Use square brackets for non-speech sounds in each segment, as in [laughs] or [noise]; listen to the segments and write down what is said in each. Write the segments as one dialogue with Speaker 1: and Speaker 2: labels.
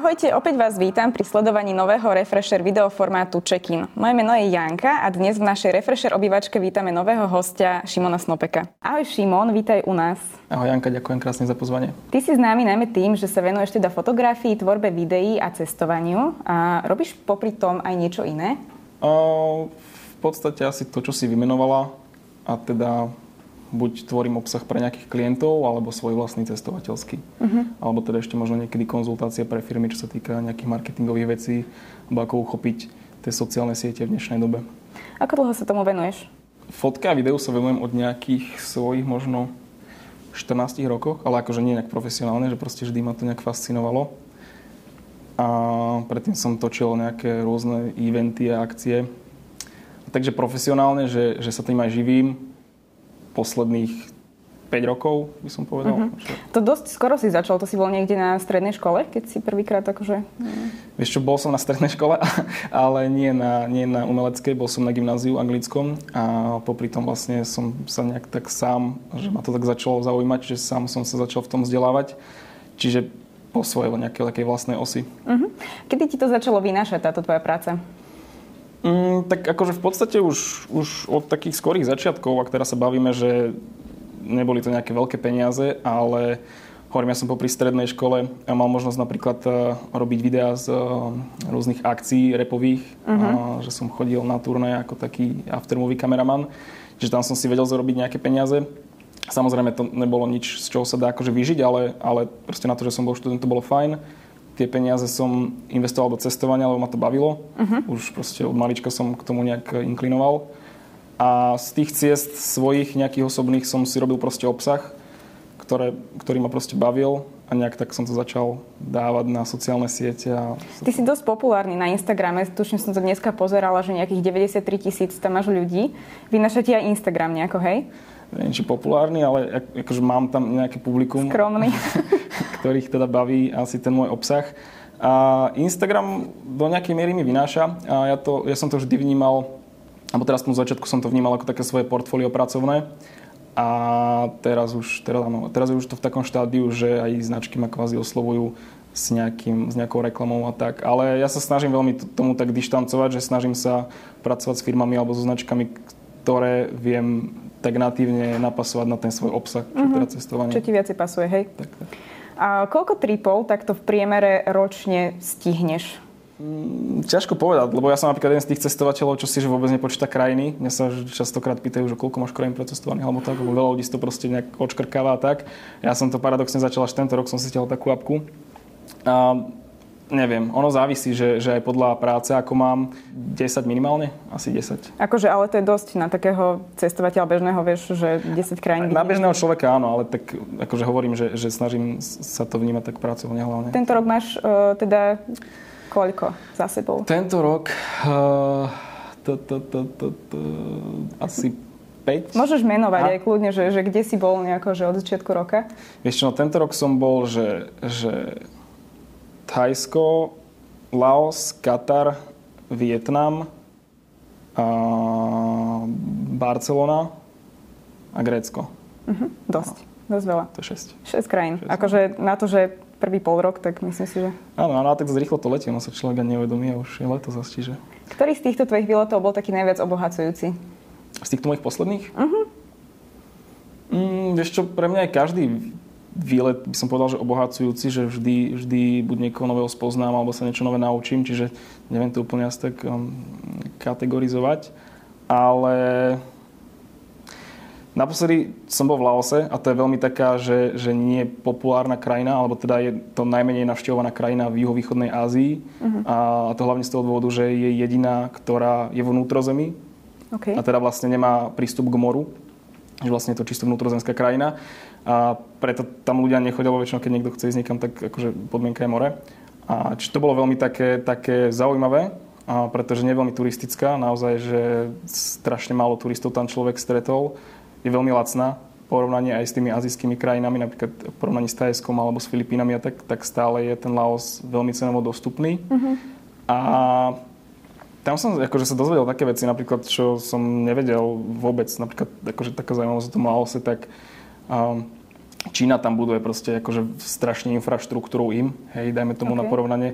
Speaker 1: Ahojte, opäť vás vítam pri sledovaní nového Refresher videoformátu Check-in. Moje meno je Janka a dnes v našej Refresher obývačke vítame nového hostia Šimona Snopeka. Ahoj Šimon, vítaj u nás.
Speaker 2: Ahoj Janka, ďakujem krásne za pozvanie.
Speaker 1: Ty si známy najmä tým, že sa venuješ teda fotografii, tvorbe videí a cestovaniu. A robíš popri tom aj niečo iné?
Speaker 2: O, v podstate asi to, čo si vymenovala a teda buď tvorím obsah pre nejakých klientov, alebo svoj vlastný cestovateľský. Uh-huh. Alebo teda ešte možno niekedy konzultácie pre firmy, čo sa týka nejakých marketingových vecí, alebo ako uchopiť tie sociálne siete v dnešnej dobe.
Speaker 1: Ako dlho sa tomu venuješ?
Speaker 2: Fotka a videu sa venujem od nejakých svojich možno 14 rokoch, ale akože nie nejak profesionálne, že proste vždy ma to nejak fascinovalo. A predtým som točil nejaké rôzne eventy a akcie. Takže profesionálne, že, že sa tým aj živím, posledných 5 rokov, by som povedal. Uh-huh.
Speaker 1: To dosť skoro si začal, to si bol niekde na strednej škole, keď si prvýkrát akože...
Speaker 2: Vieš čo, bol som na strednej škole, [laughs] ale nie na, nie na umeleckej, bol som na gymnáziu anglickom a popri tom vlastne som sa nejak tak sám, že ma to tak začalo zaujímať, že sám som sa začal v tom vzdelávať. Čiže po svojej nejakej takej vlastnej osi. Uh-huh.
Speaker 1: Kedy ti to začalo vynášať, táto tvoja práca?
Speaker 2: Mm, tak akože v podstate už, už od takých skorých začiatkov, ak teraz sa bavíme, že neboli to nejaké veľké peniaze, ale hovorím, ja som popri strednej škole a mal možnosť napríklad uh, robiť videá z uh, rôznych akcií repových, uh-huh. uh, že som chodil na turné ako taký aftermovie kameraman, čiže tam som si vedel zarobiť nejaké peniaze. Samozrejme to nebolo nič, z čoho sa dá akože vyžiť, ale, ale proste na to, že som bol študent, to bolo fajn tie peniaze som investoval do cestovania, lebo ma to bavilo. Uh-huh. Už proste od malička som k tomu nejak inklinoval. A z tých ciest svojich nejakých osobných som si robil proste obsah, ktoré, ktorý ma proste bavil a nejak tak som to začal dávať na sociálne siete. A...
Speaker 1: Ty si dosť populárny na Instagrame, tušne som to dneska pozerala, že nejakých 93 tisíc tam máš ľudí. Vynaša ti aj Instagram nejako, hej?
Speaker 2: Neviem, či populárny, ale akože mám tam nejaké publikum.
Speaker 1: Skromný. [laughs]
Speaker 2: ktorých teda baví asi ten môj obsah. A Instagram do nejakej miery mi vynáša a ja, to, ja som to vždy vnímal, alebo teraz v tom začiatku som to vnímal ako také svoje portfólio pracovné a teraz už, teraz, áno, teraz je už to v takom štádiu, že aj značky ma kvázi oslovujú s, nejakým, s nejakou reklamou a tak. Ale ja sa snažím veľmi tomu tak dištancovať, že snažím sa pracovať s firmami alebo so značkami, ktoré viem tak natívne napasovať na ten svoj obsah, mm-hmm. teda cestovanie.
Speaker 1: Čo ti viacej pasuje, hej?
Speaker 2: Tak, tak.
Speaker 1: A koľko tripov takto v priemere ročne stihneš?
Speaker 2: Mm, ťažko povedať, lebo ja som napríklad jeden z tých cestovateľov, čo si že vôbec nepočíta krajiny. Mňa sa častokrát pýtajú, že koľko máš krajín precestovaných, alebo tak, lebo veľa ľudí to proste nejak odškrkáva a tak. Ja som to paradoxne začal až tento rok, som si stiahol takú apku. A Neviem, ono závisí, že, že aj podľa práce, ako mám, 10 minimálne, asi 10.
Speaker 1: Akože, ale to je dosť na takého cestovateľa bežného, vieš, že 10 krajín...
Speaker 2: Na bežného človeka áno, ale tak akože hovorím, že, že snažím sa to vnímať tak pracovne hlavne.
Speaker 1: Tento rok máš uh, teda koľko za sebou?
Speaker 2: Tento rok uh, to, to, to, to, to, asi 5.
Speaker 1: Môžeš menovať a? aj kľudne, že, že kde si bol nejako, že od začiatku roka?
Speaker 2: Vieš čo, no tento rok som bol, že, že Thajsko, Laos, Katar, Vietnam, a Barcelona a Grécko.
Speaker 1: Uh-huh, dosť. No. Dosť veľa.
Speaker 2: To je
Speaker 1: 6. 6 krajín. 6. Akože na to, že prvý pol rok, tak myslím si, že...
Speaker 2: Áno, áno, tak zrýchlo to letí, no sa človek ani neuvedomí a už je leto zase, čiže...
Speaker 1: Ktorý z týchto tvojich výletov bol taký najviac obohacujúci?
Speaker 2: Z týchto mojich posledných?
Speaker 1: Uh-huh.
Speaker 2: Mm, vieš čo, pre mňa je každý výlet, by som povedal, že obohacujúci, že vždy, vždy buď niekoho nového spoznám, alebo sa niečo nové naučím, čiže neviem to úplne asi tak um, kategorizovať. Ale naposledy som bol v Laose a to je veľmi taká, že, že nie je populárna krajina, alebo teda je to najmenej navštevovaná krajina v juhovýchodnej Ázii. Uh-huh. A to hlavne z toho dôvodu, že je jediná, ktorá je vnútrozemí. Okay. A teda vlastne nemá prístup k moru. Že vlastne je to čisto vnútrozemská krajina a preto tam ľudia nechodia, väčšinou keď niekto chce ísť niekam, tak akože podmienka je more. A či to bolo veľmi také, také zaujímavé, a pretože nie je veľmi turistická, naozaj, že strašne málo turistov tam človek stretol. je veľmi lacná porovnaní aj s tými azijskými krajinami, napríklad v porovnaní s Thajskom alebo s Filipínami, tak, tak stále je ten Laos veľmi cenovo dostupný. Uh-huh. A tam som akože sa dozvedel také veci, napríklad, čo som nevedel vôbec, napríklad akože taká zaujímavosť o tom Laose, tak um, Čína tam buduje proste akože strašne infraštruktúru im, hej, dajme tomu okay. na porovnanie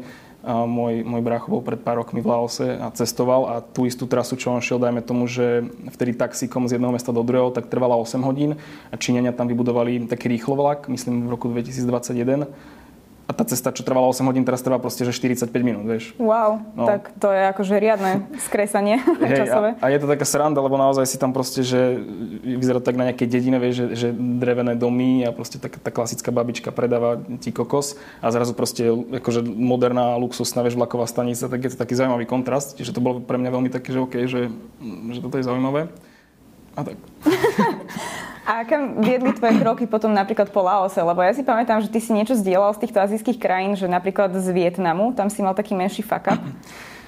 Speaker 2: môj, môj brácho bol pred pár rokmi v Laose a cestoval a tú istú trasu, čo on šiel, dajme tomu, že vtedy taxíkom z jedného mesta do druhého, tak trvala 8 hodín a Číňania tam vybudovali taký rýchlovlak, myslím v roku 2021 a tá cesta, čo trvala 8 hodín, teraz trvá proste, že 45 minút, vieš.
Speaker 1: Wow, no. tak to je akože riadne skresanie [laughs] [laughs] hey, časové.
Speaker 2: A, a, je to taká sranda, lebo naozaj si tam proste, že vyzerá tak na nejakej dedine, vieš, že, že drevené domy a proste tak, tá klasická babička predáva ti kokos a zrazu proste akože moderná, luxusná, vieš, vlaková stanica, tak je to taký zaujímavý kontrast, čiže to bolo pre mňa veľmi také, že OK, že, že toto je zaujímavé. A tak. [laughs]
Speaker 1: A kam viedli tvoje kroky potom napríklad po Laose? Lebo ja si pamätám, že ty si niečo zdieľal z týchto azijských krajín, že napríklad z Vietnamu, tam si mal taký menší fuck up. [clears throat]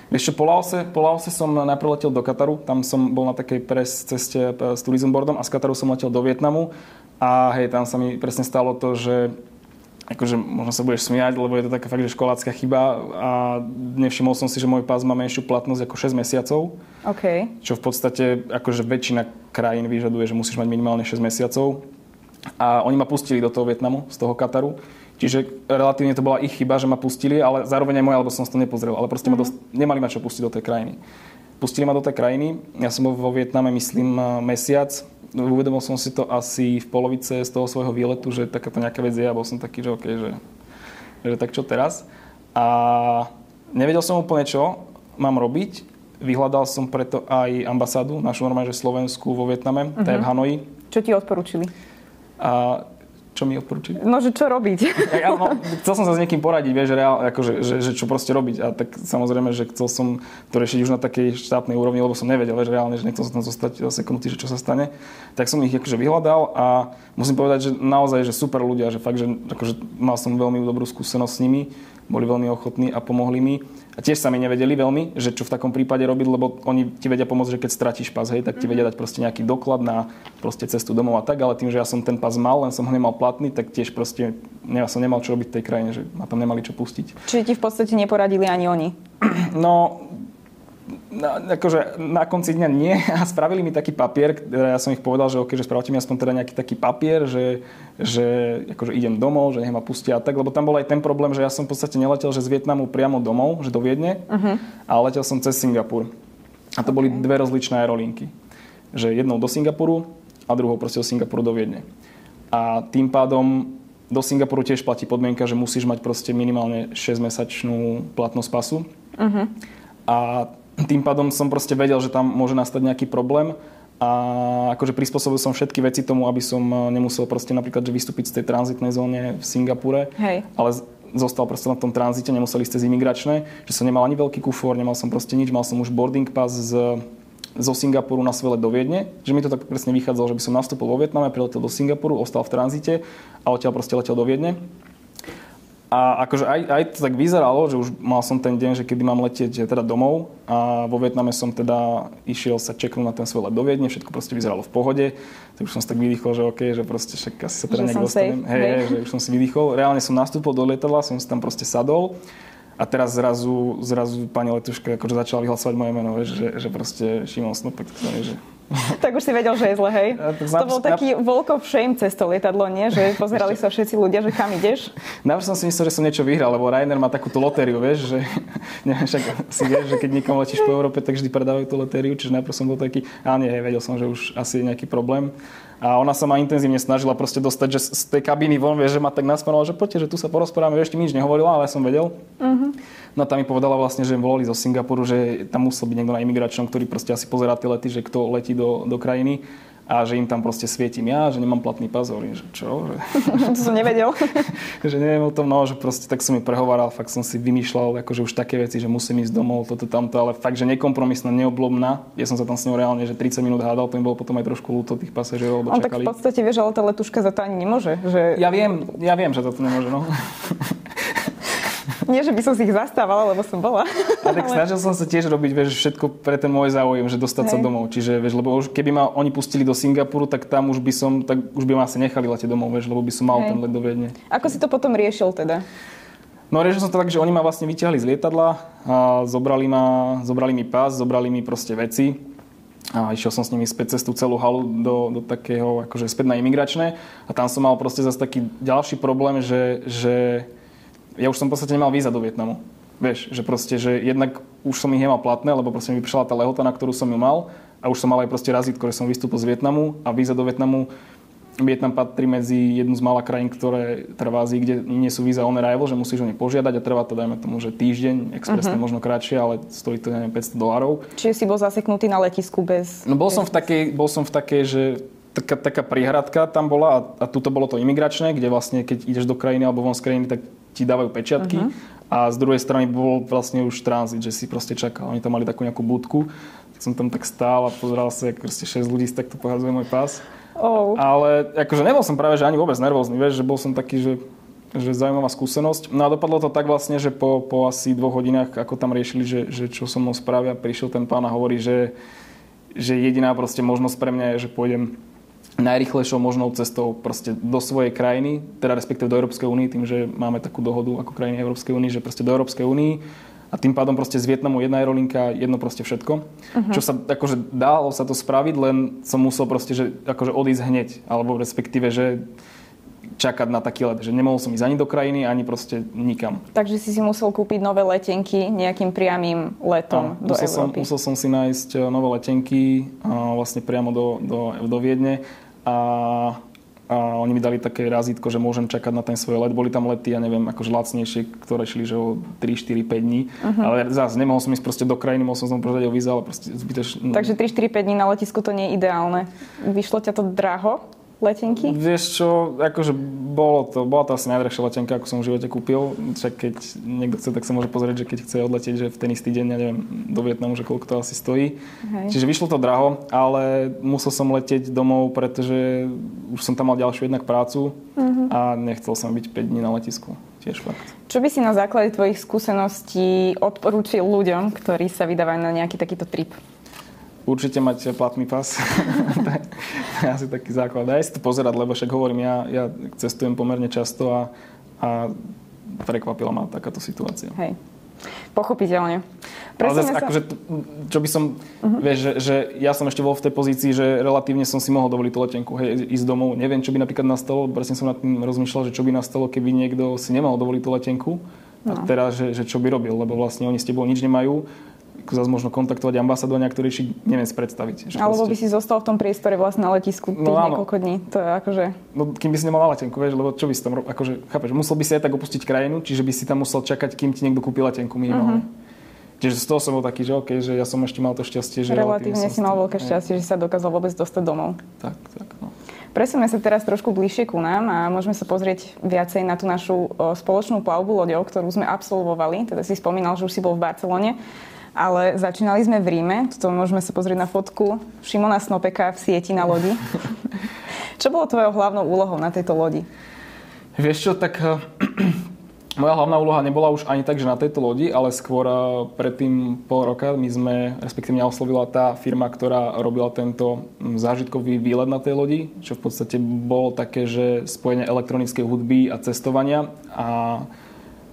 Speaker 2: Ešte po Laose, po Laose som najprv letel do Kataru, tam som bol na takej pres ceste s tourism boardom a z Kataru som letel do Vietnamu a hej, tam sa mi presne stalo to, že akože možno sa budeš smiať, lebo je to taká fakt, že školácka chyba a nevšimol som si, že môj pás má menšiu platnosť ako 6 mesiacov.
Speaker 1: Okay.
Speaker 2: Čo v podstate akože väčšina krajín vyžaduje, že musíš mať minimálne 6 mesiacov. A oni ma pustili do toho Vietnamu, z toho Kataru. Čiže relatívne to bola ich chyba, že ma pustili, ale zároveň aj moja, lebo som to nepozrel. Ale proste mm-hmm. ma mhm. dost, nemali ma čo pustiť do tej krajiny. Pustili ma do tej krajiny. Ja som bol vo Vietname, myslím, mesiac uvedomil som si to asi v polovice z toho svojho výletu, že takáto nejaká vec je a bol som taký, že OK, že, že tak čo teraz. A nevedel som úplne čo mám robiť. Vyhľadal som preto aj ambasádu, našu normálne, že Slovensku vo Vietname, uh-huh. tá je v mhm. Hanoji.
Speaker 1: Čo ti odporúčili?
Speaker 2: A čo mi odporúčiť?
Speaker 1: No, že čo robiť?
Speaker 2: Ja, no, chcel som sa s niekým poradiť, vieš, reál, akože, že, že, čo proste robiť. A tak samozrejme, že chcel som to riešiť už na takej štátnej úrovni, lebo som nevedel, že reálne, že nechcel som tam zostať seknutý, že čo sa stane. Tak som ich akože vyhľadal a musím povedať, že naozaj, že super ľudia, že fakt, že akože mal som veľmi dobrú skúsenosť s nimi boli veľmi ochotní a pomohli mi. A tiež sa mi nevedeli veľmi, že čo v takom prípade robiť, lebo oni ti vedia pomôcť, že keď stratíš pas, hej, tak ti vedia dať proste nejaký doklad na proste cestu domov a tak, ale tým, že ja som ten pas mal, len som ho nemal platný, tak tiež proste ja som nemal čo robiť v tej krajine, že ma tam nemali čo pustiť.
Speaker 1: Čiže ti v podstate neporadili ani oni?
Speaker 2: No, na, akože na konci dňa nie [laughs] a spravili mi taký papier, ja som ich povedal, že ok, že spravte mi aspoň teda nejaký taký papier, že, že akože idem domov, že nech ma pustia a tak, lebo tam bol aj ten problém, že ja som v podstate neletel, že z Vietnamu priamo domov, že do Viedne, uh-huh. ale letel som cez Singapur. A to okay. boli dve rozličné aerolinky. Že jednou do Singapuru a druhou proste do Singapuru do Viedne. A tým pádom do Singapuru tiež platí podmienka, že musíš mať proste minimálne 6-mesačnú platnosť pasu. Uh-huh. A tým pádom som proste vedel, že tam môže nastať nejaký problém a akože prispôsobil som všetky veci tomu, aby som eh, nemusel proste napríklad že vystúpiť z tej tranzitnej zóne v Singapure,
Speaker 1: Hej.
Speaker 2: ale zostal proste na tom tranzite, nemusel ísť cez imigračné, že som nemal ani veľký kufor, nemal som proste nič, mal som už boarding pass z, zo Singapuru na svele do Viedne, že mi to tak presne vychádzalo, že by som nastúpil vo Vietname, priletel do Singapuru, ostal v tranzite a odtiaľ proste letel do Viedne. A akože aj, aj to tak vyzeralo, že už mal som ten deň, že kedy mám letieť teda domov a vo Vietname som teda išiel sa čeknúť na ten svoj let do Viedne, všetko proste vyzeralo v pohode, tak už som si tak vydýchol, že OK, že proste však asi sa teda nejak dostanem. Hej, hej, že už som si vydýchol. Reálne som nastúpil do lietadla, som si tam proste sadol a teraz zrazu, zrazu pani letuška akože začala vyhlasovať moje meno, že, že proste Šimon Snopek, že [laughs]
Speaker 1: tak už si vedel, že je zle, hej? Ja, to bol taký walk of shame cez to lietadlo, nie? Že [laughs] pozerali sa všetci ľudia, že kam ideš? [laughs]
Speaker 2: Najprv som si myslel, že som niečo vyhral, lebo Rainer má takúto lotériu, vieš, že neviem, však si vieš, že keď niekam letíš po Európe, tak vždy predávajú tú lotériu, čiže najprv som bol taký, a nie, vedel som, že už asi je nejaký problém. A ona sa ma intenzívne snažila proste dostať, že z tej kabíny von, vieš, že ma tak nasmerovala, že poďte, že tu sa porozprávame, ešte mi nič nehovorila, ale ja som vedel. Uh-huh. No tam mi povedala vlastne, že volali zo Singapuru, že tam musel byť niekto na imigračnom, ktorý proste asi pozerá tie lety, že kto letí do, do krajiny a že im tam proste svietim ja, že nemám platný pas. Hovorím, že čo? [laughs]
Speaker 1: to som nevedel. [laughs]
Speaker 2: že neviem o tom, no, že proste tak som mi prehovaral, fakt som si vymýšľal akože už také veci, že musím ísť domov, toto, tamto, ale fakt, že nekompromisná, neoblomná. Ja som sa tam s ňou reálne, že 30 minút hádal, to im bolo potom aj trošku ľúto tých pasažierov, lebo
Speaker 1: čakali. tak v podstate vieš, ale tá letuška za to ani nemôže. Že...
Speaker 2: Ja viem, ja viem, že to nemôže, no. [laughs]
Speaker 1: Nie, že by som si ich zastávala, lebo som bola.
Speaker 2: A tak snažil som sa tiež robiť vieš, všetko pre ten môj záujem, že dostať Hej. sa domov. Čiže, vieš, lebo už keby ma oni pustili do Singapuru, tak tam už by som, tak už by ma asi nechali letieť domov, vieš, lebo by som mal Hej. ten let do Viedne.
Speaker 1: Ako si to potom riešil teda?
Speaker 2: No riešil som to tak, že oni ma vlastne vyťahli z lietadla a zobrali, ma, zobrali mi pás, zobrali mi proste veci a išiel som s nimi späť cez tú celú halu do, do takého, akože späť na imigračné a tam som mal proste zase taký ďalší problém, že, že ja už som v podstate nemal víza do Vietnamu. Vieš, že proste, že jednak už som ich nemal platné, lebo proste mi vypršala tá lehota, na ktorú som ju mal a už som mal aj proste razítko, že som vystúpil z Vietnamu a víza do Vietnamu Vietnam patrí medzi jednu z mála krajín, ktoré trvá z, kde nie sú víza on arrival, že musíš o ne požiadať a trvá to, dajme tomu, že týždeň, expresne uh-huh. možno kratšie, ale stojí to, neviem, 500 dolárov.
Speaker 1: Čiže si bol zaseknutý na letisku bez...
Speaker 2: No bol som v takej, bol som v takej že taká, taká prihradka tam bola a, a tuto bolo to imigračné, kde vlastne keď ideš do krajiny alebo von z krajiny, tak ti dávajú pečiatky. Uh-huh. A z druhej strany bol vlastne už tranzit, že si proste čakal. Oni tam mali takú nejakú budku, tak som tam tak stál a pozeral sa, ako proste 6 ľudí takto pohadzuje môj pás. Oh. Ale akože nebol som práve, že ani vôbec nervózny, vieš, že bol som taký, že že zaujímavá skúsenosť. No a dopadlo to tak vlastne, že po, po asi dvoch hodinách, ako tam riešili, že, že čo so mnou spravia, prišiel ten pán a hovorí, že, že jediná proste možnosť pre mňa je, že pôjdem najrychlejšou možnou cestou proste do svojej krajiny, teda respektíve do Európskej únie, tým, že máme takú dohodu ako krajiny Európskej únie, že proste do Európskej únie a tým pádom proste z Vietnamu jedna aerolinka, jedno proste všetko. Uh-huh. Čo sa, akože dalo sa to spraviť, len som musel proste, že akože odísť hneď, alebo respektíve, že čakať na taký let, že nemohol som ísť ani do krajiny, ani proste nikam.
Speaker 1: Takže si si musel kúpiť nové letenky nejakým priamým letom do
Speaker 2: musel
Speaker 1: Európy.
Speaker 2: Som, musel som si nájsť eh, nové letenky vlastne priamo do, do, do Viedne a a oni mi dali také razítko, že môžem čakať na ten svoj let. Boli tam lety, ja neviem, akože lacnejšie, ktoré šli, že o 3, 4, 5 dní. Uh-huh. Ale zase nemohol som ísť proste do krajiny, mohol som som požiadať o víza, ale proste zbytečne.
Speaker 1: Takže 3, 4, 5 dní na letisku to nie je ideálne. Vyšlo ťa to draho? Letenky?
Speaker 2: Vieš čo, akože bolo to, bola to asi najdrahšia letenka, ako som v živote kúpil. Však keď niekto chce, tak sa môže pozrieť, že keď chce odletieť, že v ten istý deň, ja neviem, do Vietnamu, že koľko to asi stojí. Hej. Čiže vyšlo to draho, ale musel som letieť domov, pretože už som tam mal ďalšiu jednak prácu uh-huh. a nechcel som byť 5 dní na letisku. Tiež fakt.
Speaker 1: Čo by si na základe tvojich skúseností odporúčil ľuďom, ktorí sa vydávajú na nejaký takýto trip?
Speaker 2: Určite mať platný pas. [laughs] to je asi taký základ. Aj si to pozerať, lebo však hovorím, ja, ja cestujem pomerne často a, a prekvapila ma takáto situácia.
Speaker 1: Hej. Pochopiteľne.
Speaker 2: Ale zase, sa... akože, čo by som, uh-huh. vieš, že, že ja som ešte bol v tej pozícii, že relatívne som si mohol dovoliť tú letenku, hej, ísť domov. Neviem, čo by napríklad nastalo, presne som nad tým rozmýšľal, že čo by nastalo, keby niekto si nemohol dovoliť tú letenku. No. A teraz, že, že čo by robil, lebo vlastne oni s tebou nič nemajú zase možno kontaktovať ambasadovania, ktorí si neviem predstaviť.
Speaker 1: Alebo by si zostal v tom priestore vlastne na letisku tých no, niekoľko dní. To je akože...
Speaker 2: No, kým by si nemal letenku, vieš, lebo čo by si tam robil, akože, chápeš, musel by si aj tak opustiť krajinu, čiže by si tam musel čakať, kým ti niekto kúpi letenku minimálne. Uh-huh. Čiže z toho som bol taký, že OK, že ja som ešte mal to šťastie, že...
Speaker 1: Relatívne si mal veľké šťastie, že sa dokázal vôbec dostať domov.
Speaker 2: Tak, tak, no.
Speaker 1: Presujeme sa teraz trošku bližšie ku nám a môžeme sa pozrieť viacej na tú našu spoločnú plavbu loďou, ktorú sme absolvovali. Teda si spomínal, že už si bol v Barcelone ale začínali sme v Ríme. Tuto môžeme sa pozrieť na fotku Šimona Snopeka v sieti na lodi. [laughs] čo bolo tvojou hlavnou úlohou na tejto lodi?
Speaker 2: Vieš čo, tak eh, [clears throat] moja hlavná úloha nebola už ani tak, že na tejto lodi, ale skôr eh, predtým pol roka my sme, respektíve mňa oslovila tá firma, ktorá robila tento hm, zážitkový výlet na tej lodi, čo v podstate bolo také, že spojenie elektronickej hudby a cestovania a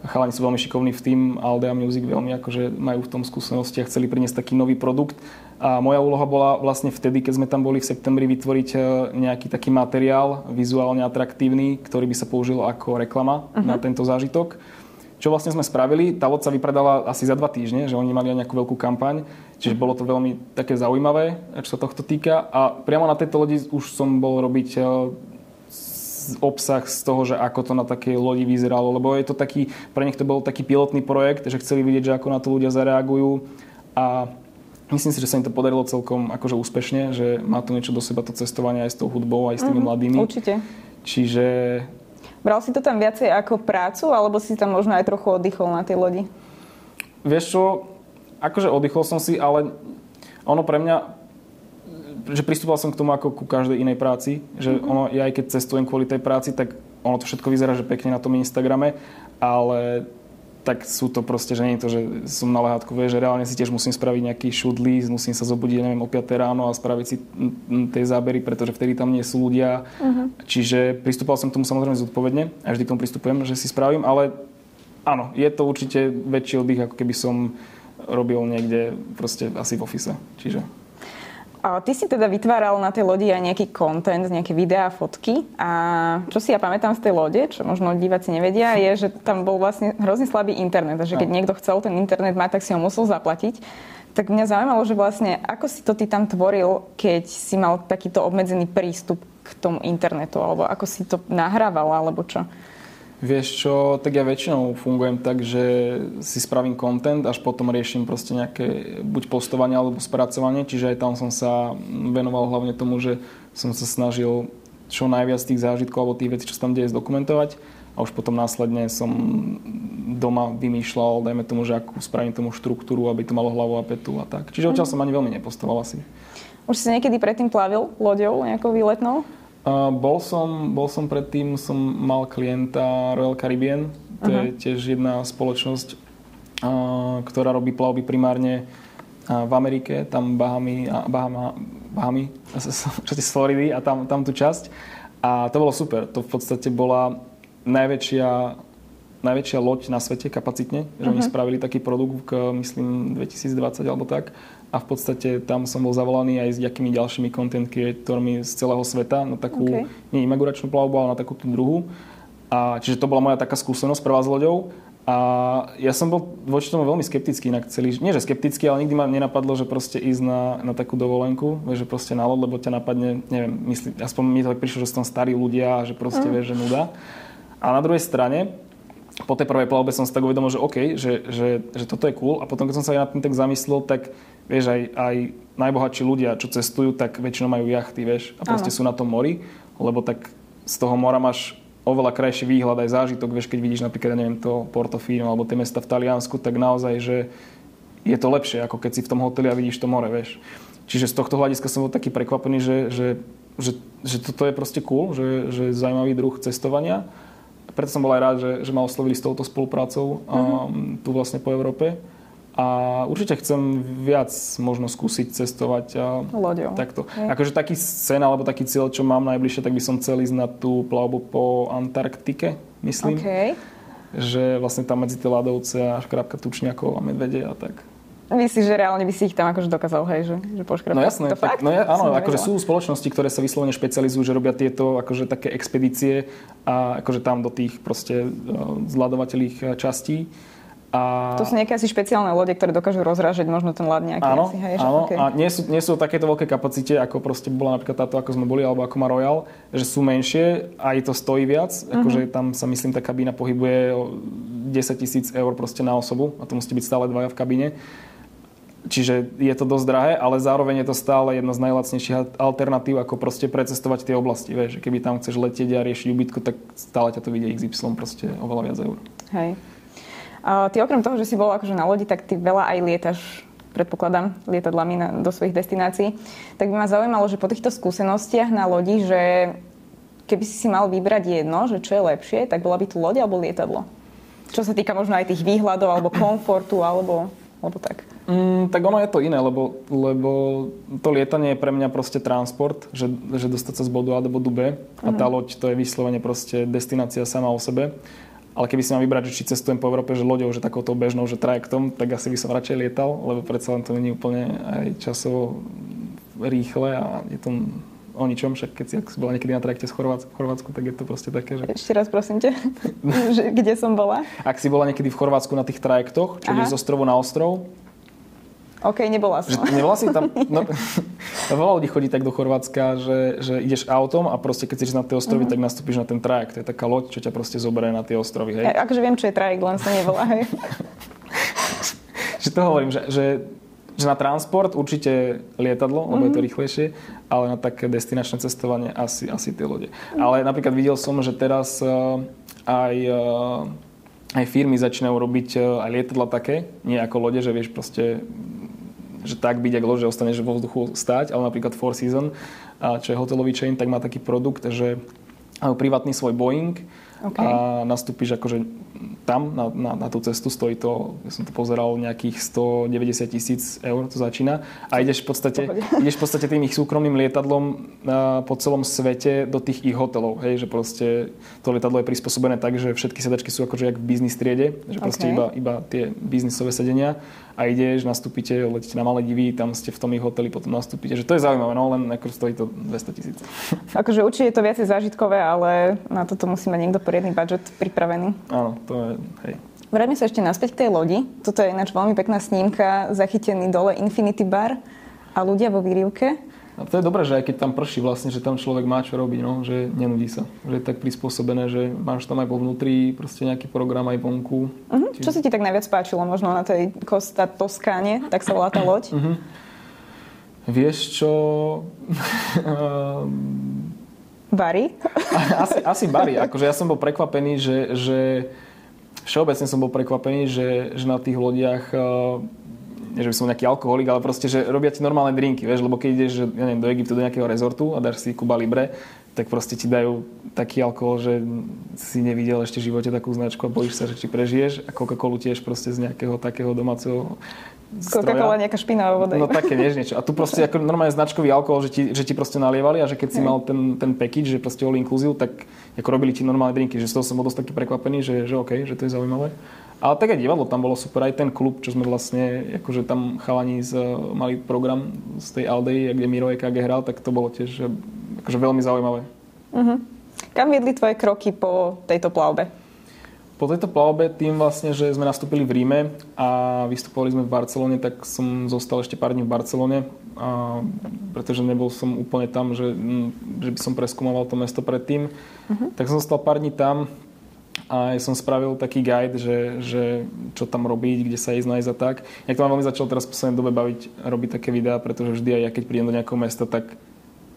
Speaker 2: chalani sú veľmi šikovní v tým, Aldea Music veľmi akože majú v tom skúsenosti a chceli priniesť taký nový produkt. A moja úloha bola vlastne vtedy, keď sme tam boli v septembri, vytvoriť e, nejaký taký materiál vizuálne atraktívny, ktorý by sa použil ako reklama uh-huh. na tento zážitok. Čo vlastne sme spravili, tá loď sa vypredala asi za dva týždne, že oni mali aj nejakú veľkú kampaň, čiže bolo to veľmi také zaujímavé, čo sa tohto týka. A priamo na tejto lodi už som bol robiť e, obsah z toho, že ako to na takej lodi vyzeralo, lebo je to taký, pre nich to bol taký pilotný projekt, že chceli vidieť, že ako na to ľudia zareagujú a myslím si, že sa im to podarilo celkom akože úspešne, že má to niečo do seba to cestovanie aj s tou hudbou, aj s tými mm, mladými.
Speaker 1: Určite.
Speaker 2: Čiže...
Speaker 1: Bral si to tam viacej ako prácu, alebo si tam možno aj trochu oddychol na tej lodi?
Speaker 2: Vieš čo, akože oddychol som si, ale ono pre mňa že pristupoval som k tomu ako ku každej inej práci, že mm-hmm. ono, ja aj keď cestujem kvôli tej práci, tak ono to všetko vyzerá, že pekne na tom Instagrame, ale tak sú to proste, že nie je to, že som na lehátku, že reálne si tiež musím spraviť nejaký shoot list, musím sa zobudiť, neviem, o 5 ráno a spraviť si tie zábery, pretože vtedy tam nie sú ľudia. Uh-huh. Čiže pristupoval som k tomu samozrejme zodpovedne a vždy k tomu pristupujem, že si spravím, ale áno, je to určite väčší oddych, ako keby som robil niekde proste asi v office. Čiže...
Speaker 1: A ty si teda vytváral na tej lodi aj nejaký content, nejaké videá, fotky. A čo si ja pamätám z tej lode, čo možno diváci nevedia, je, že tam bol vlastne hrozne slabý internet. A že keď no. niekto chcel ten internet mať, tak si ho musel zaplatiť. Tak mňa zaujímalo, že vlastne ako si to ty tam tvoril, keď si mal takýto obmedzený prístup k tomu internetu, alebo ako si to nahrával, alebo čo?
Speaker 2: Vieš čo, tak ja väčšinou fungujem tak, že si spravím content, až potom riešim proste nejaké buď postovanie alebo spracovanie, čiže aj tam som sa venoval hlavne tomu, že som sa snažil čo najviac tých zážitkov alebo tých vecí, čo sa tam deje, zdokumentovať a už potom následne som doma vymýšľal, dajme tomu, že akú spravím tomu štruktúru, aby to malo hlavu a petu a tak. Čiže odtiaľ som ani veľmi nepostoval asi.
Speaker 1: Už si niekedy predtým plavil loďou nejakou výletnou?
Speaker 2: Uh, bol, som, bol som predtým, som mal klienta Royal Caribbean, to uh-huh. je tiež jedna spoločnosť, uh, ktorá robí plavby primárne uh, v Amerike, tam Bahamy, Bahama, Bahamy, [laughs] z Floridy a tam, tam tú časť. A to bolo super, to v podstate bola najväčšia, najväčšia loď na svete kapacitne, že uh-huh. oni spravili taký produkt, myslím, 2020 alebo tak a v podstate tam som bol zavolaný aj s nejakými ďalšími content creatormi z celého sveta na takú, okay. nie inauguračnú plavbu, ale na takúto druhú. A, čiže to bola moja taká skúsenosť prvá s loďou. A ja som bol voči tomu veľmi skeptický inak celý, nie že skeptický, ale nikdy ma nenapadlo, že proste ísť na, na takú dovolenku, vieš, že proste na loď, lebo ťa napadne, neviem, myslí, aspoň mi to tak prišlo, že tam starí ľudia a že proste mm. vieš, že nuda. A na druhej strane, po tej prvej plavbe som si tak uvedomil, že OK, že, že, že toto je cool a potom keď som sa aj nad tým tak zamyslel, tak vieš, aj, aj najbohatší ľudia, čo cestujú, tak väčšinou majú jachty, vieš, a proste ano. sú na tom mori, lebo tak z toho mora máš oveľa krajší výhľad aj zážitok, vieš, keď vidíš napríklad, ja neviem, to Portofino alebo tie mesta v Taliansku, tak naozaj, že je to lepšie, ako keď si v tom hoteli a vidíš to more, vieš. Čiže z tohto hľadiska som bol taký prekvapený, že, že, že, že toto je proste cool, že, že zaujímavý druh cestovania preto som bol aj rád, že, že ma oslovili s touto spoluprácou mm-hmm. um, tu vlastne po Európe. A určite chcem viac možno skúsiť cestovať a
Speaker 1: Loďou.
Speaker 2: takto. Je. Akože taký sen alebo taký cieľ, čo mám najbližšie, tak by som chcel ísť na tú plavbu po Antarktike, myslím.
Speaker 1: Okay.
Speaker 2: Že vlastne tam medzi tie ľadovce a škrabka tučniakov a medvede a tak.
Speaker 1: Myslíš, že reálne by si ich tam akože dokázal, hej, že, že poškrapať?
Speaker 2: No jasné, to tak, fakt? no ja, áno, akože sú spoločnosti, ktoré sa vyslovene špecializujú, že robia tieto akože také expedície a akože tam do tých proste uh, zľadovateľých uh, častí.
Speaker 1: A... To sú nejaké asi špeciálne lode, ktoré dokážu rozrážať možno ten ľad nejaký.
Speaker 2: Áno,
Speaker 1: asi,
Speaker 2: hej, áno okay. a nie sú, nie sú takéto veľké kapacite, ako proste bola napríklad táto, ako sme boli, alebo ako má Royal, že sú menšie, aj to stojí viac, uh-huh. akože tam sa myslím, tá kabína pohybuje 10 tisíc eur proste na osobu a to musíte byť stále dvaja v kabíne. Čiže je to dosť drahé, ale zároveň je to stále jedna z najlacnejších alternatív, ako proste precestovať tie oblasti. Vieš, keby tam chceš letieť a riešiť ubytku, tak stále ťa to vidie XY proste oveľa viac eur.
Speaker 1: Hej. Ty okrem toho, že si bol akože na lodi, tak ty veľa aj lietaš predpokladám, lietadlami na, do svojich destinácií. Tak by ma zaujímalo, že po týchto skúsenostiach na lodi, že keby si si mal vybrať jedno, že čo je lepšie, tak bola by tu loď alebo lietadlo? Čo sa týka možno aj tých výhľadov, alebo komfortu, alebo, alebo tak.
Speaker 2: Mm, tak ono je to iné, lebo, lebo to lietanie je pre mňa proste transport, že, že dostať sa z bodu A do bodu B a tá mhm. loď to je vyslovene proste destinácia sama o sebe. Ale keby si mal vybrať, že či cestujem po Európe, že loďou, že takouto bežnou, že trajektom, tak asi by som radšej lietal, lebo predsa len to není úplne aj časovo rýchle a je to o ničom, však keď si, ak si bola niekedy na trajekte z Chorvátsku, Chorvátsku, tak je to proste také, že...
Speaker 1: Ešte raz prosím ťa, [laughs] kde som bola?
Speaker 2: Ak si bola niekedy v Chorvátsku na tých trajektoch, čiže z ostrovu na ostrov,
Speaker 1: OK, nebola som.
Speaker 2: Že, nebola si tam? No, [laughs] veľa ľudí chodí tak do Chorvátska, že, že ideš autom a proste keď si na tie ostrovy, uh-huh. tak nastúpiš na ten trajekt. To je taká loď, čo ťa proste zoberie na tie ostrovy. Hej.
Speaker 1: Ja, akože viem, čo je trajekt, len sa nevolá. Hej. [laughs]
Speaker 2: že to hovorím, že, že, že na transport určite lietadlo, lebo uh-huh. je to mhm. rýchlejšie, ale na také destinačné cestovanie asi, asi tie lode. Uh-huh. Ale napríklad videl som, že teraz uh, aj uh, aj firmy začínajú robiť aj lietadla také, nie ako lode, že vieš proste že tak byť, ak lože ostaneš vo vzduchu stáť, ale napríklad Four Season, čo je hotelový chain, tak má taký produkt, že majú privátny svoj Boeing okay. a nastúpiš akože tam na, na, na tú cestu stojí to, ja som to pozeral, nejakých 190 tisíc eur to začína a ideš v podstate, ideš v podstate tým ich súkromným lietadlom uh, po celom svete do tých ich hotelov, hej, že proste to lietadlo je prispôsobené tak, že všetky sedačky sú akože jak v biznis triede, že proste okay. iba, iba tie biznisové sedenia a ideš, nastúpite, letíte na malé divy, tam ste v tom ich hoteli, potom nastúpite, že to je zaujímavé, no len ako stojí to 200 tisíc.
Speaker 1: Akože určite je to viacej zážitkové, ale na toto musí mať niekto poriadny budget pripravený.
Speaker 2: Áno, to je, hej.
Speaker 1: Vráťme sa ešte naspäť k tej lodi. Toto je ináč veľmi pekná snímka, zachytený dole Infinity Bar a ľudia vo výrivke.
Speaker 2: A to je dobré, že aj keď tam prší vlastne, že tam človek má čo robiť, no, že nenudí sa. Že je tak prispôsobené, že máš tam aj vo vnútri proste nejaký program aj vonku.
Speaker 1: Uh-huh. Čiže... Čo sa ti tak najviac páčilo možno na tej Costa Toskáne, tak sa volá tá loď? Uh-huh.
Speaker 2: Vieš čo... [laughs]
Speaker 1: Bary? [laughs]
Speaker 2: asi, asi Bary. Akože ja som bol prekvapený, že, že všeobecne som bol prekvapený, že, že na tých lodiach nie že by som nejaký alkoholik, ale proste, že robia ti normálne drinky, vieš, lebo keď ideš, že, ja neviem, do Egyptu, do nejakého rezortu a dáš si Cuba Libre, tak proste ti dajú taký alkohol, že si nevidel ešte v živote takú značku a bojíš sa, že či prežiješ a Coca-Colu tiež proste z nejakého takého domáceho
Speaker 1: Coca-Cola nejaká špinavá voda.
Speaker 2: No také než niečo. A tu proste ako normálne značkový alkohol, že ti, že ti proste nalievali a že keď si mal ten, ten package, že proste all inclusive, tak ako robili ti normálne drinky. Že z toho som bol dosť taký prekvapený, že, že OK, že to je zaujímavé. Ale tak aj divadlo tam bolo super, aj ten klub, čo sme vlastne, akože tam chalani z, mali program z tej Aldei, kde Miro EKG hral, tak to bolo tiež akože veľmi zaujímavé. Uh-huh.
Speaker 1: Kam viedli tvoje kroky po tejto plavbe?
Speaker 2: Po tejto plavbe tým vlastne, že sme nastúpili v Ríme a vystupovali sme v Barcelone, tak som zostal ešte pár dní v Barcelone, a, pretože nebol som úplne tam, že, že by som preskúmoval to mesto predtým. Uh-huh. Tak som zostal pár dní tam a ja som spravil taký guide, že, že čo tam robiť, kde sa ísť nájsť a tak. Jak to ma veľmi začal teraz v poslednej dobe baviť, robiť také videá, pretože vždy aj ja keď prídem do nejakého mesta, tak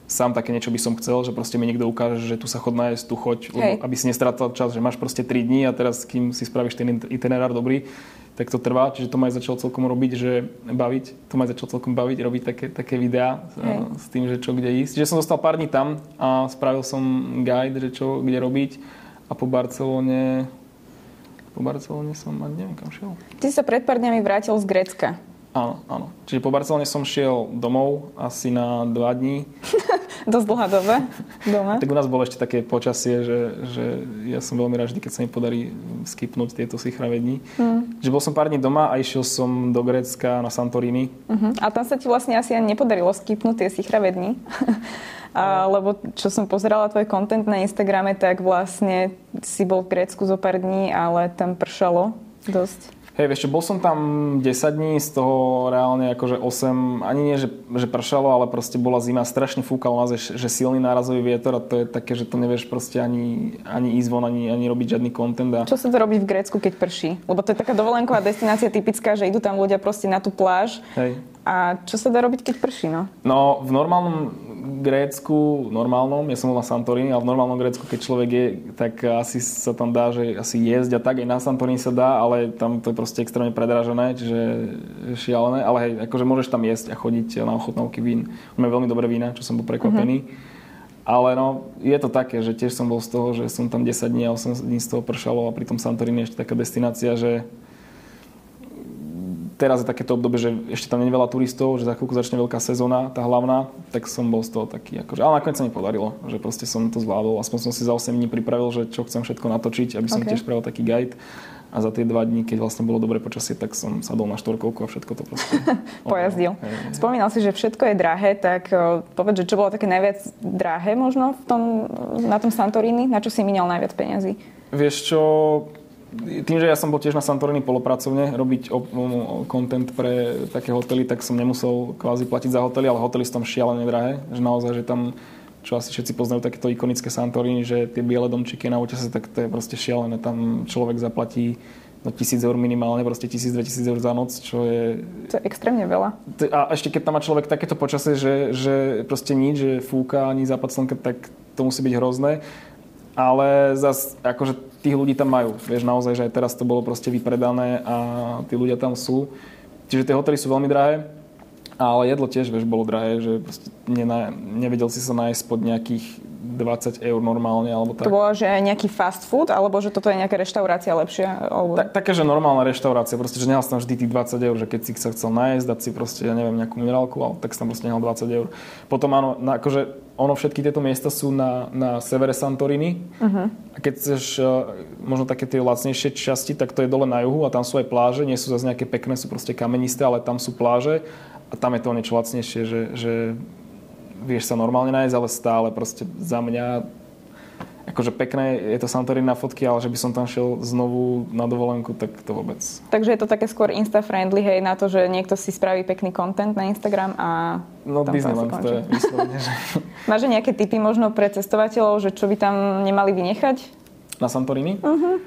Speaker 2: sám také niečo by som chcel, že proste mi niekto ukáže, že tu sa chod nájsť, tu choď, lebo aby si nestratal čas, že máš proste 3 dní a teraz kým si spravíš ten itinerár dobrý, tak to trvá. Čiže to ma aj začal celkom robiť, že baviť, to ma aj začal celkom baviť, robiť také, také videá Hej. s tým, že čo kde ísť. Čiže som zostal pár dní tam a spravil som guide, že čo kde robiť a po Barcelone po Barcelone som ani neviem kam šiel.
Speaker 1: Ty sa pred pár dňami vrátil z Grécka.
Speaker 2: Áno, áno. Čiže po Barcelone som šiel domov asi na dva dní. [laughs]
Speaker 1: Dosť dlhá doba doma.
Speaker 2: Tak u nás bolo ešte také počasie, že, že ja som veľmi rád vždy, keď sa mi podarí skipnúť tieto sichravé dni. Mm. Že bol som pár dní doma a išiel som do Grécka na Santorini.
Speaker 1: Uh-huh. A tam sa ti vlastne asi ani nepodarilo skipnúť tie sichravé dni. [laughs] A, lebo čo som pozerala tvoj kontent na Instagrame, tak vlastne si bol v Grécku zo pár dní, ale tam pršalo dosť.
Speaker 2: Hej, vieš čo, bol som tam 10 dní, z toho reálne akože 8, ani nie, že, že pršalo, ale proste bola zima, strašne fúkal nás, že, že silný nárazový vietor a to je také, že to nevieš proste ani, ani ísť von, ani, ani robiť žiadny content. A...
Speaker 1: Čo sa to robí v Grécku, keď prší? Lebo to je taká dovolenková destinácia typická, že idú tam ľudia proste na tú pláž. Hej. A čo sa dá robiť, keď prší, no?
Speaker 2: No, v normálnom Grécku, normálnom, ja som bol na Santorini, ale v normálnom Grécku, keď človek je, tak asi sa tam dá, že asi jesť a tak, aj na Santorini sa dá, ale tam to je proste extrémne predražené, čiže šialené, ale hej, akože môžeš tam jesť a chodiť na ochotnávky vín. Máme veľmi dobré vína, čo som bol prekvapený. Uh-huh. Ale no, je to také, že tiež som bol z toho, že som tam 10 dní a 8 dní z toho pršalo a pri tom Santorini ešte taká destinácia, že teraz je takéto obdobie, že ešte tam nie je veľa turistov, že za chvíľku začne veľká sezóna, tá hlavná, tak som bol z toho taký, akože, ale nakoniec sa mi podarilo, že proste som to zvládol, aspoň som si za 8 dní pripravil, že čo chcem všetko natočiť, aby som okay. tiež spravil taký guide. A za tie dva dní, keď vlastne bolo dobré počasie, tak som sadol na štvorkolku a všetko to proste... [laughs]
Speaker 1: Pojazdil. Spomínal si, že všetko je drahé, tak povedz, že čo bolo také najviac drahé možno v tom, na tom Santorini? Na čo si minal najviac peniazy?
Speaker 2: Vieš čo, tým, že ja som bol tiež na Santorini polopracovne robiť content pre také hotely, tak som nemusel kvázi platiť za hotely, ale hotely sú tam šialené drahé. Že naozaj, že tam, čo asi všetci poznajú takéto ikonické Santorini, že tie biele domčeky na útese, tak to je proste šialené. Tam človek zaplatí no tisíc eur minimálne, proste tisíc, 2000 eur za noc, čo je...
Speaker 1: To je extrémne veľa.
Speaker 2: A ešte keď tam má človek takéto počasie, že, že proste nič, že fúka ani západ slnka, tak to musí byť hrozné. Ale zase akože tých ľudí tam majú. Vieš, naozaj, že aj teraz to bolo proste vypredané a tí ľudia tam sú. Čiže tie hotely sú veľmi drahé, ale jedlo tiež, vieš, bolo drahé, že ne, nevedel si sa nájsť pod nejakých 20 eur normálne, alebo tak.
Speaker 1: To bolo, že nejaký fast food, alebo že toto je nejaká reštaurácia lepšia? Alebo...
Speaker 2: Tak, také, že normálna reštaurácia, proste, že nehal tam vždy tých 20 eur, že keď si sa chcel nájsť, dať si proste, ja neviem, nejakú minerálku, ale tak tam proste nehal 20 eur. Potom áno, na, akože ono všetky tieto miesta sú na, na severe Santorini uh-huh. a keď chceš uh, možno také tie lacnejšie časti, tak to je dole na juhu a tam sú aj pláže, nie sú zase nejaké pekné, sú proste kamenisté, ale tam sú pláže a tam je to niečo lacnejšie, že, že vieš sa normálne nájsť, ale stále proste za mňa akože pekné, je to Santorini na fotky, ale že by som tam šiel znovu na dovolenku, tak to vôbec.
Speaker 1: Takže je to také skôr insta-friendly, hej, na to, že niekto si spraví pekný content na Instagram a
Speaker 2: No Disneyland to, je vyslovene, že... [laughs]
Speaker 1: Máš nejaké typy možno pre cestovateľov, že čo by tam nemali vynechať?
Speaker 2: Na Santorini?
Speaker 1: Uh-huh.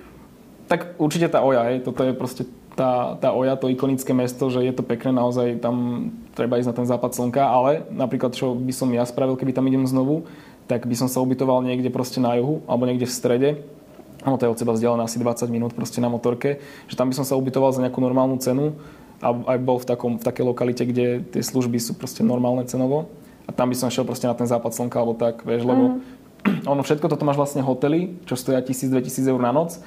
Speaker 2: Tak určite tá Oja, hej, toto je proste tá, tá Oja, to ikonické mesto, že je to pekné, naozaj tam treba ísť na ten západ slnka, ale napríklad, čo by som ja spravil, keby tam idem znovu, tak by som sa ubytoval niekde proste na juhu, alebo niekde v strede, ono to je od seba vzdialené asi 20 minút proste na motorke, že tam by som sa ubytoval za nejakú normálnu cenu a aj bol v, takom, v takej lokalite, kde tie služby sú proste normálne cenovo a tam by som šiel proste na ten západ slnka alebo tak, vieš, lebo mm. [clears throat] ono všetko toto máš vlastne hotely, čo stoja 1000-2000 eur na noc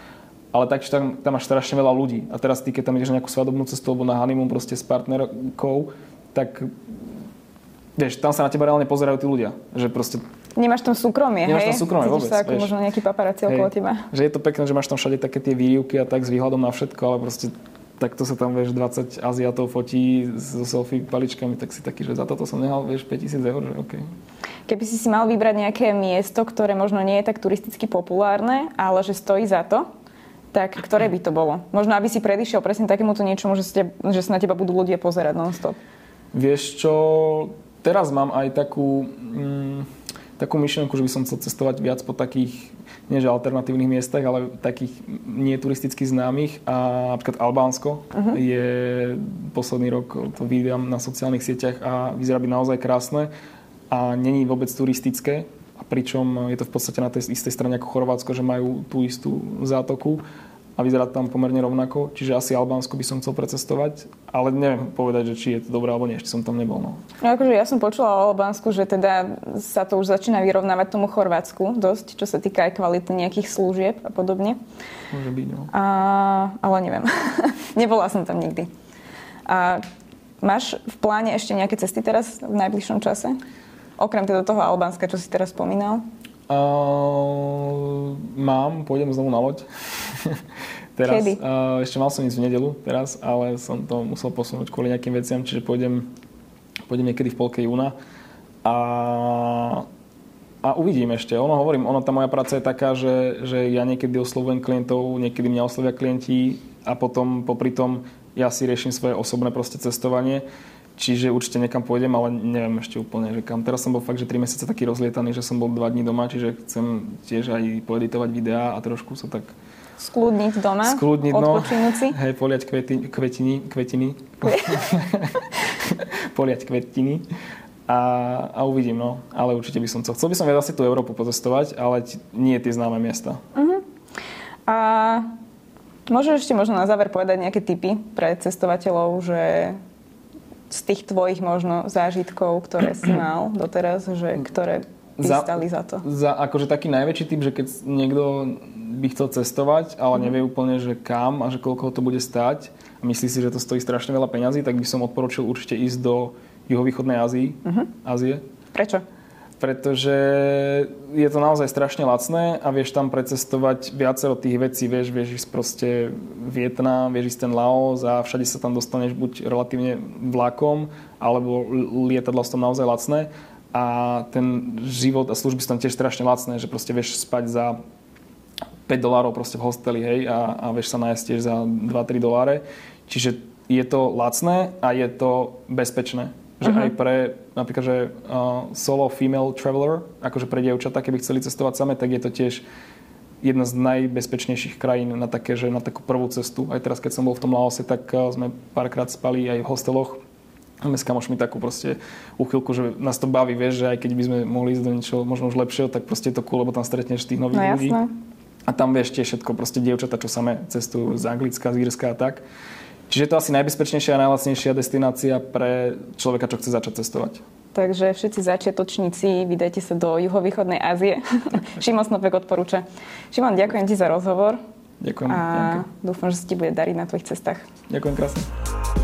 Speaker 2: ale tak, tam, tam máš strašne veľa ľudí. A teraz ty, keď tam ideš na nejakú svadobnú cestu alebo na honeymoon proste s partnerkou, tak vieš, tam sa na teba reálne pozerajú tí ľudia. Že proste
Speaker 1: Nemáš tam súkromie,
Speaker 2: Nemáš
Speaker 1: hej?
Speaker 2: tam súkromie
Speaker 1: Cítiš
Speaker 2: vôbec,
Speaker 1: sa ako
Speaker 2: vieš.
Speaker 1: možno nejaký paparazzi okolo teba.
Speaker 2: Že je to pekné, že máš tam všade také tie výrivky a tak s výhľadom na všetko, ale proste takto sa tam, vieš, 20 Aziatov fotí so selfie paličkami, tak si taký, že za toto som nehal, vieš, 5000 eur, že OK.
Speaker 1: Keby si si mal vybrať nejaké miesto, ktoré možno nie je tak turisticky populárne, ale že stojí za to, tak ktoré by to bolo? Možno, aby si predišiel presne takémuto niečomu, že, ste, že sa na teba budú ľudia pozerať non-stop.
Speaker 2: Vieš čo, teraz mám aj takú, mm, takú myšlienku, že by som chcel cestovať viac po takých, nie že alternatívnych miestach, ale takých nie turisticky známych. A napríklad Albánsko uh-huh. je posledný rok, to vidím na sociálnych sieťach a vyzerá byť naozaj krásne a není vôbec turistické. A pričom je to v podstate na tej istej strane ako Chorvátsko, že majú tú istú zátoku a vyzerá tam pomerne rovnako. Čiže asi Albánsko by som chcel precestovať, ale neviem povedať, že či je to dobré alebo nie, ešte som tam nebol. No.
Speaker 1: No akože ja som počula o Albánsku, že teda sa to už začína vyrovnávať tomu Chorvátsku dosť, čo sa týka aj kvality nejakých služieb a podobne.
Speaker 2: Môže byť, no.
Speaker 1: A, ale neviem. [laughs] Nebola som tam nikdy. A máš v pláne ešte nejaké cesty teraz v najbližšom čase? Okrem teda toho Albánska, čo si teraz spomínal?
Speaker 2: Uh, mám, pôjdem znovu na loď. [laughs] teraz,
Speaker 1: Kedy?
Speaker 2: Uh, ešte mal som ísť v nedelu teraz, ale som to musel posunúť kvôli nejakým veciam, čiže pôjdem, pôjdem niekedy v polke júna. A, a uvidím ešte. Ono hovorím, ono, tá moja práca je taká, že, že ja niekedy oslovujem klientov, niekedy mňa oslovia klienti a potom popri tom ja si riešim svoje osobné proste cestovanie. Čiže určite niekam pôjdem, ale neviem ešte úplne, že kam. Teraz som bol fakt, že 3 mesiace taký rozlietaný, že som bol 2 dní doma, čiže chcem tiež aj poeditovať videá a trošku sa tak...
Speaker 1: Skludniť doma?
Speaker 2: Skludniť, no.
Speaker 1: Odpočinúť si?
Speaker 2: Hej, poliať kveti, kvetiny, kvetiny. [laughs] poliať kvetiny. A, a uvidím, no. Ale určite by som chcel. Chcel by som viac asi tú Európu potestovať, ale t- nie tie známe miesta.
Speaker 1: Uh-huh. A môžeš ešte možno na záver povedať nejaké tipy pre cestovateľov, že z tých tvojich možno zážitkov, ktoré si [clears throat] mal doteraz, že ktoré by za, stali za to?
Speaker 2: Za, akože taký najväčší typ, že keď niekto by chcel cestovať, ale nevie úplne, že kam a že koľko to bude stať a myslí si, že to stojí strašne veľa peňazí, tak by som odporučil určite ísť do juhovýchodnej Ázii, uh-huh. Ázie.
Speaker 1: Prečo?
Speaker 2: Pretože je to naozaj strašne lacné a vieš tam precestovať viacero tých vecí, vieš, vieš ísť proste Vietnam, vieš ísť ten Laos a všade sa tam dostaneš buď relatívne vlakom, alebo lietadlo sú tam naozaj lacné a ten život a služby sú tam tiež strašne lacné, že proste vieš spať za 5 dolárov proste v hosteli, hej, a, a vieš sa nájsť tiež za 2-3 doláre. Čiže je to lacné a je to bezpečné. Že uh-huh. aj pre napríklad, že uh, solo female traveler, akože pre dievčatá, keby chceli cestovať same, tak je to tiež jedna z najbezpečnejších krajín na, také, že na takú prvú cestu. Aj teraz, keď som bol v tom Laose, tak uh, sme párkrát spali aj v hosteloch. Máme s kamošmi takú proste uchylku, že nás to baví, vieš, že aj keď by sme mohli ísť do niečoho možno už lepšieho, tak proste je to cool, lebo tam stretneš tých nových
Speaker 1: no,
Speaker 2: ľudí. A tam vieš tiež všetko, proste dievčatá, čo same cestujú z Anglicka, z Írska a tak. Čiže je to asi najbezpečnejšia a najlacnejšia destinácia pre človeka, čo chce začať cestovať.
Speaker 1: takže všetci začiatočníci, vydajte sa do juhovýchodnej Ázie. [laughs] Šimon Snopek odporúča. Šimon, ďakujem ti za rozhovor.
Speaker 2: Ďakujem.
Speaker 1: A dúfam, že sa ti bude dariť na tvojich cestách.
Speaker 2: Ďakujem krásne.